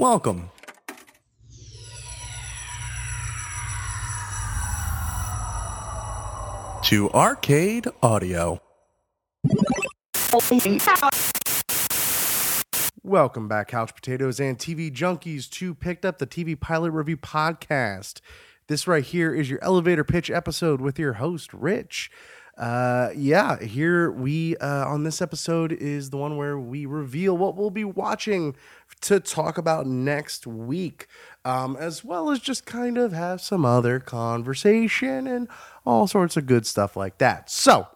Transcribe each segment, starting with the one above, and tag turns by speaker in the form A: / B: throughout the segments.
A: Welcome. To Arcade Audio. Welcome back, Couch Potatoes and TV Junkies, to Picked Up the TV Pilot Review Podcast. This right here is your elevator pitch episode with your host, Rich. Uh, yeah, here we uh, on this episode is the one where we reveal what we'll be watching to talk about next week, um, as well as just kind of have some other conversation and all sorts of good stuff like that. So,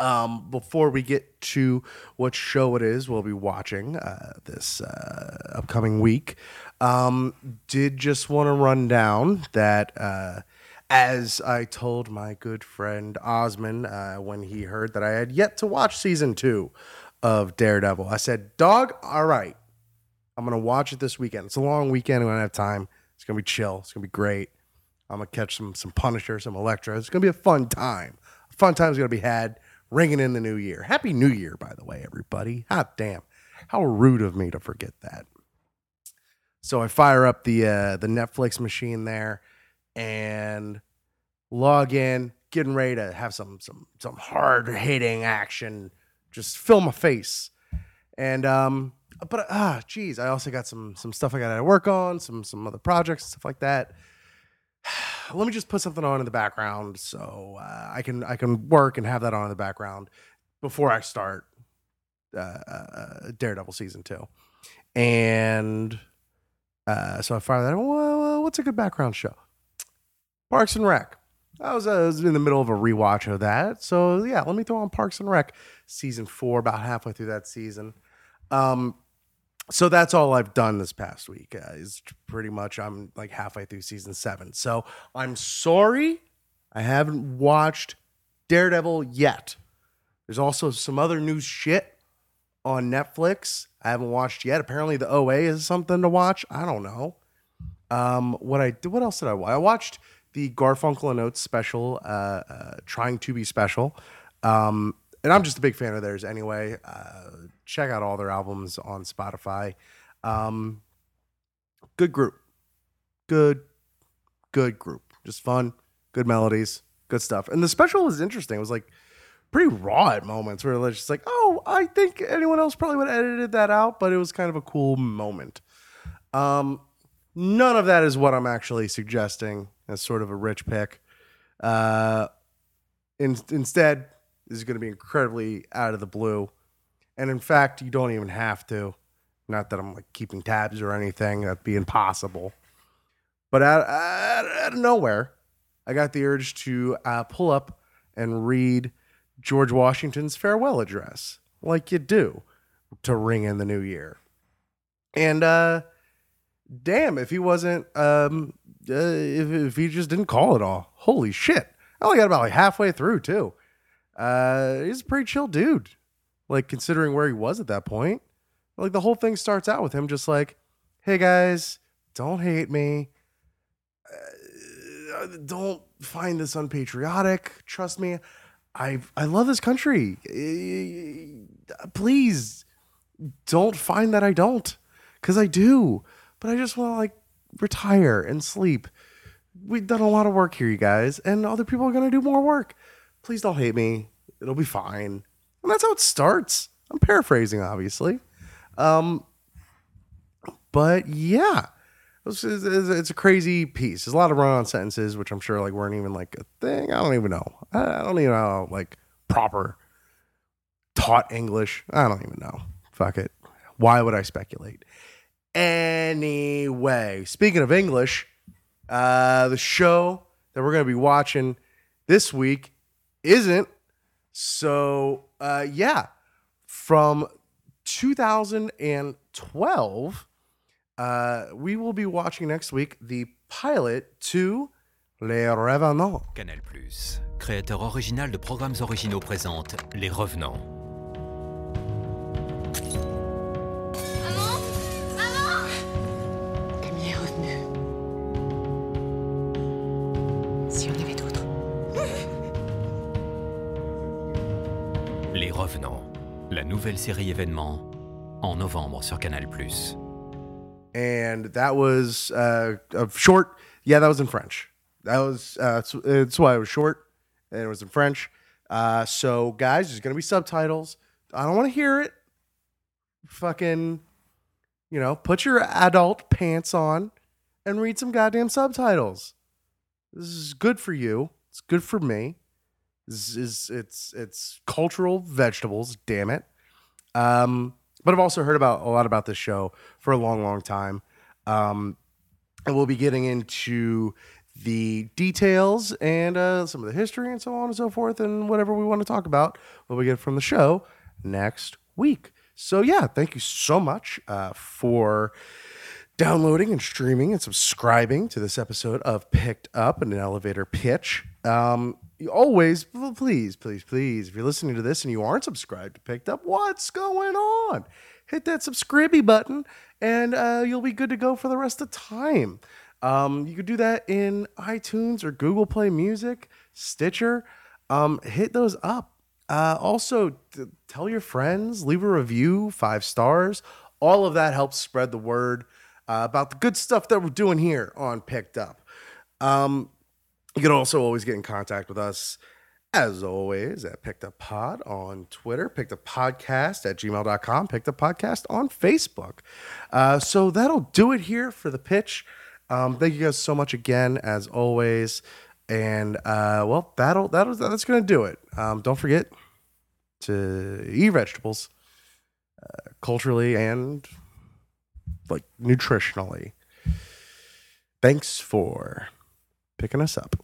A: um, before we get to what show it is we'll be watching uh, this uh, upcoming week, um, did just want to run down that uh, as I told my good friend Osman uh, when he heard that I had yet to watch season two of Daredevil, I said, "Dog, all right, I'm gonna watch it this weekend. It's a long weekend. I'm gonna have time. It's gonna be chill. It's gonna be great. I'm gonna catch some some Punisher, some Elektra. It's gonna be a fun time. A fun time's gonna be had." Ringing in the new year. Happy New Year, by the way, everybody. Hot damn. How rude of me to forget that. So I fire up the uh, the Netflix machine there and log in, getting ready to have some some some hard hitting action, just fill my face. And um, but ah, geez, I also got some some stuff I got to work on, some some other projects, stuff like that. Let me just put something on in the background so uh, I can I can work and have that on in the background before I start uh, uh, Daredevil season two. And uh, so I fire that. Well, what's a good background show? Parks and Rec. I was, I was in the middle of a rewatch of that. So yeah, let me throw on Parks and Rec season four, about halfway through that season. Um, so that's all I've done this past week. Uh, is pretty much I'm like halfway through season seven. So I'm sorry I haven't watched Daredevil yet. There's also some other new shit on Netflix I haven't watched yet. Apparently the OA is something to watch. I don't know. Um, what I did, what else did I watch? I watched the Garfunkel and Oates special, uh, uh, trying to be special. Um, and I'm just a big fan of theirs anyway. Uh, check out all their albums on Spotify. Um, good group, good, good group. Just fun, good melodies, good stuff. And the special was interesting. It was like pretty raw at moments where it's just like, oh, I think anyone else probably would have edited that out, but it was kind of a cool moment. Um, none of that is what I'm actually suggesting as sort of a rich pick. Uh, in, instead, this is going to be incredibly out of the blue. And in fact, you don't even have to. Not that I'm like keeping tabs or anything, that'd be impossible. But out, out, out of nowhere, I got the urge to uh, pull up and read George Washington's farewell address, like you do to ring in the new year. And uh, damn, if he wasn't, um, uh, if, if he just didn't call it all, holy shit! I only got about like halfway through too. Uh, he's a pretty chill dude, like considering where he was at that point. Like the whole thing starts out with him just like, "Hey guys, don't hate me. Uh, don't find this unpatriotic. Trust me, I I love this country. Uh, please don't find that I don't, because I do. But I just want to like retire and sleep. We've done a lot of work here, you guys, and other people are gonna do more work. Please don't hate me. It'll be fine. And that's how it starts. I'm paraphrasing, obviously. Um, but yeah, it's, it's, a crazy piece. There's a lot of run-on sentences, which I'm sure like weren't even like a thing. I don't even know. I don't even know like proper taught English. I don't even know. Fuck it. Why would I speculate? Anyway, speaking of English, uh, the show that we're going to be watching this week isn't. So, uh, yeah, from 2012, uh, we will be watching next week the pilot to Les Revenants.
B: Canal Plus, créateur original de programmes originaux présente Les Revenants. Revenants, la nouvelle série événement en novembre sur Canal
A: and that was uh, a short. Yeah, that was in French. That was uh, that's, that's why it was short, and it was in French. Uh, so, guys, there's gonna be subtitles. I don't want to hear it. Fucking, you know, put your adult pants on and read some goddamn subtitles. This is good for you. It's good for me. This is it's it's cultural vegetables. Damn it. Um, but I've also heard about a lot about this show for a long, long time. Um, and we'll be getting into the details and uh, some of the history and so on and so forth and whatever we want to talk about what we get from the show next week. So yeah, thank you so much uh, for downloading and streaming and subscribing to this episode of Picked Up an Elevator Pitch. Um, you always, please, please, please, if you're listening to this and you aren't subscribed to Picked Up, what's going on? Hit that subscribe button and uh, you'll be good to go for the rest of time. Um, you could do that in iTunes or Google Play Music, Stitcher. Um, hit those up. Uh, also, t- tell your friends, leave a review, five stars. All of that helps spread the word uh, about the good stuff that we're doing here on Picked Up. Um, you can also always get in contact with us, as always, at Picked Up Pod on Twitter, Picked Up Podcast at gmail.com, Picked Up Podcast on Facebook. Uh, so that'll do it here for the pitch. Um, thank you guys so much again, as always. And uh, well, that'll that'll that's gonna do it. Um, don't forget to eat vegetables, uh, culturally and like nutritionally. Thanks for picking us up.